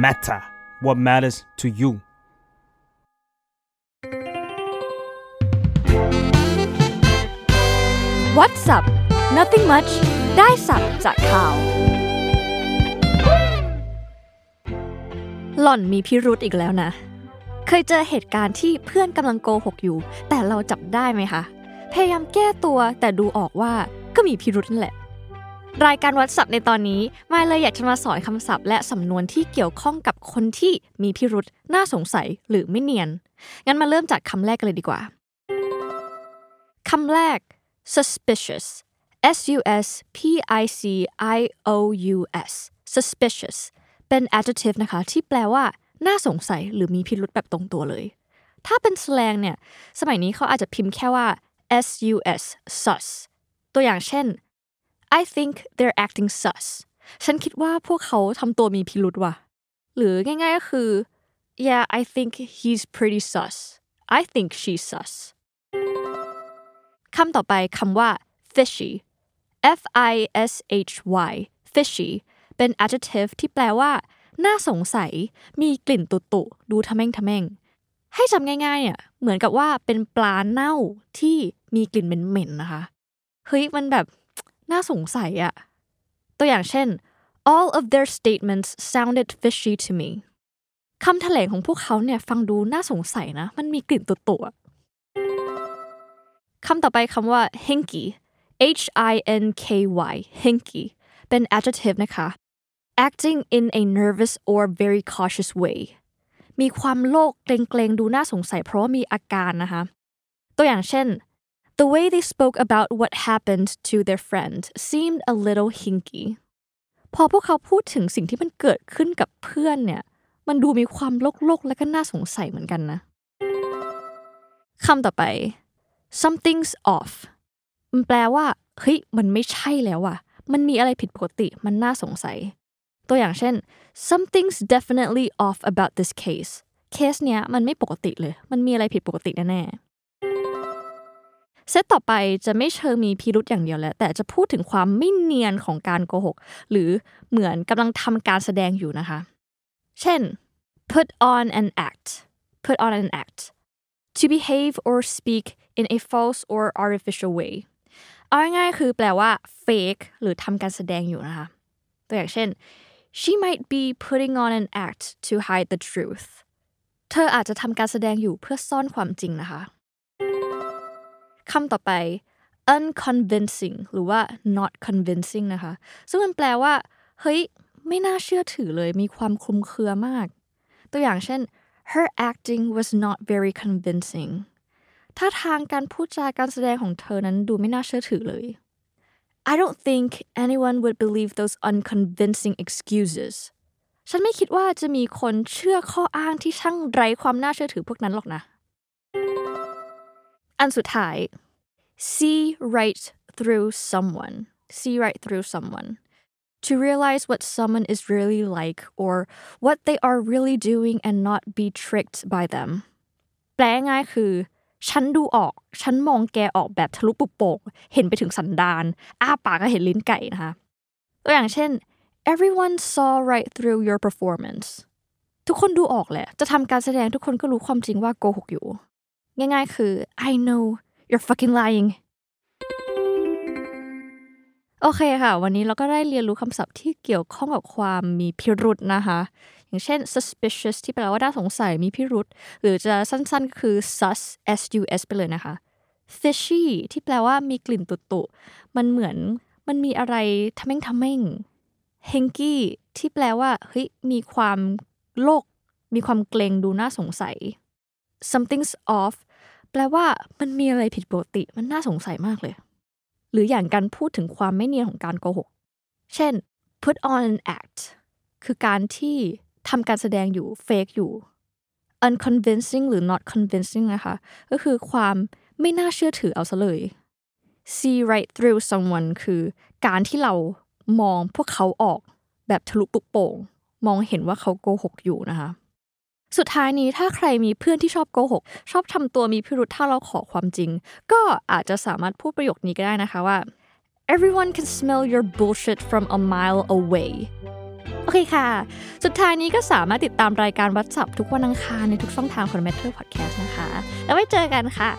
matter what matters to you What's up Nothing much ได้สับจากข่าว หล่อนมีพิรุธอีกแล้วนะ เคยเจอเหตุการณ์ที่เพื่อนกำลังโกหกอยู่ แต่เราจับได้ไหมคะ พยายามแก้ตัวแต่ดูออกว่าก็มีพิรุธนั่นแหละ รายการวัดศัพท์ในตอนนี้มาเลยอยากจะมาสอนคำศัพท์ และสำนวนที่เกี่ยวข้องกับคนที่มีพิรุธน่าสงสัยหรือไม่เนียน งั้นมาเริ่มจากคำแรกกันเลยดีกว่า คำแรก suspicious S U S P I C I O U S suspicious เป็น adjective นะคะ ที่แปลว่า น่าสงสัยหรือมีพิรุธแบบตรงตัวเลย ถ้าเป็น slang เนี่ย สมัยนี้เขาอาจจะพิมพ์แค่ว่า S U S sus ตัวอย่างเช่น I think they're acting sus ฉันคิดว่าพวกเขาทำตัวมีพิรุธว่ะ หรือง่ายๆก็คือ yeah I think he's pretty sus I think she's sus คำต่อไปคำว่า fishy F I S H Y fishy เป็น adjective ที่แปลว่า น่าสงสัย มีกลิ่นตุตุดูทะเม่งทะเม่ง ให้จำง่ายๆอะเหมือนกับว่าเป็นปลาเน่าที่มีกลิ่นเหม็นๆนะคะ เฮ้ยมันแบบ น่าสงสัยอะตัวอย่างเช่น all of their statements sounded fishy to me คำแถลงของพวกเขาเนี่ยฟังดูน่าสงสัยนะ มันมีกลิ่นตุตุอะคำต่อไปคำว่า hinky H I N K Y hinky เป็น adjective นะคะ acting in a nervous or very cautious way มีความโลกเกรงๆ ดูน่าสงสัยเพราะว่ามีอาการนะคะ ตัวอย่างเช่น the way they spoke about what happened to their friend seemed a little hinky พอพวกเขาพูดถึงสิ่งที่มันเกิดขึ้นกับเพื่อนเนี่ย มันดูมีความโลกๆและก็น่าสงสัยเหมือนกันนะคำต่อไป something's off มันแปลว่าเฮ้ยมันไม่ใช่แล้วอะมันมีอะไรผิดปกติ มันน่าสงสัย ตัวอย่างเช่น something's definitely off about this case เคสเนี้ยมันไม่ปกติเลย มันมีอะไรผิดปกติแน่ๆ เซตต่อไปจะไม่เชิงมีพิรุธอย่างเดียวแหละแต่จะพูดถึงความไม่เนียนของการโกหก หรือเหมือนกำลังทำการแสดงอยู่นะคะ เช่น put on an act put on an act to behave or speak in a false or artificial way เอาง่ายๆคือแปลว่า fake หรือทำการแสดงอยู่นะคะ ตัวอย่างเช่น she might be putting on an act to hide the truth เธออาจจะทำการแสดงอยู่เพื่อซ่อนความจริงนะคะ คำต่อไป unconvincing หรือว่า not convincing นะคะ ซึ่งมันแปลว่า เฮ้ย ไม่น่าเชื่อถือเลย มีความคลุมเครือมาก ตัวอย่างเช่น her acting was not very convincing ถ้าทางการพูดจาการแสดงของเธอนั้นดูไม่น่าเชื่อถือเลย I don't think anyone would believe those unconvincing excuses ฉันไม่คิดว่าจะมีคนเชื่อข้ออ้างที่ช่างไร้ความน่าเชื่อถือพวกนั้นหรอกนะ อันสุดท้าย see right through someone see right through someone to realize what someone is really like or what they are really doing and not be tricked by them แปลง่ายคือ ฉันดูออก ฉันมองแกออกแบบทะลุปุโป่งเห็นไปถึงสันดาน อ้าปากก็เห็นลิ้นไก่นะคะตัวอย่างเช่น everyone saw right through your performance ทุกคนดูออกแหละ จะทำการแสดงทุกคนก็รู้ความจริงว่าโกหกอยู่ ง่ายๆ คือ I know you're fucking lying โอเคค่ะ วันนี้เราก็ได้เรียนรู้คำศัพท์ที่เกี่ยวข้องกับความมีพิรุษนะคะ อย่างเช่น suspicious ที่แปลว่าน่าสงสัยมีพิรุษหรือจะสั้นๆ คือ sus s u s ไปเลยนะคะ fishy ที่แปลว่ามีกลิ่นตุตุมันเหมือนมันมีอะไรทำเม่งทำเม่ง hanky ที่แปลว่าเฮ้ยมีความโลก มีความเกรงดูน่าสงสัย something's off แปลว่ามันมีอะไรผิดปกติ มันน่าสงสัยมากเลย หรืออย่างการพูดถึงความไม่เนียนของการโกหก เช่น put on an act คือการที่ทำการแสดงอยู่ fake อยู่ unconvincing หรือ not convincing นะคะ ก็คือความไม่น่าเชื่อถือเอาซะเลย see right through someone คือการที่เรามองพวกเขาออกแบบทะลุปุกโป่ง มองเห็นว่าเขาโกหกอยู่นะคะ สุดท้ายนี้ถ้าใครมีเพื่อนที่ชอบโกหก ชอบทำตัวมีพิรุธถ้าเราขอความจริง ก็อาจจะสามารถพูดประโยคนี้ก็ได้นะคะว่า everyone can smell your bullshit from a mile away โอเคค่ะ สุดท้ายนี้ก็สามารถติดตามรายการวัตสับทุกวันอังคารในทุกช่องทางของ Matter Podcast นะคะ แล้วไว้เจอกันค่ะ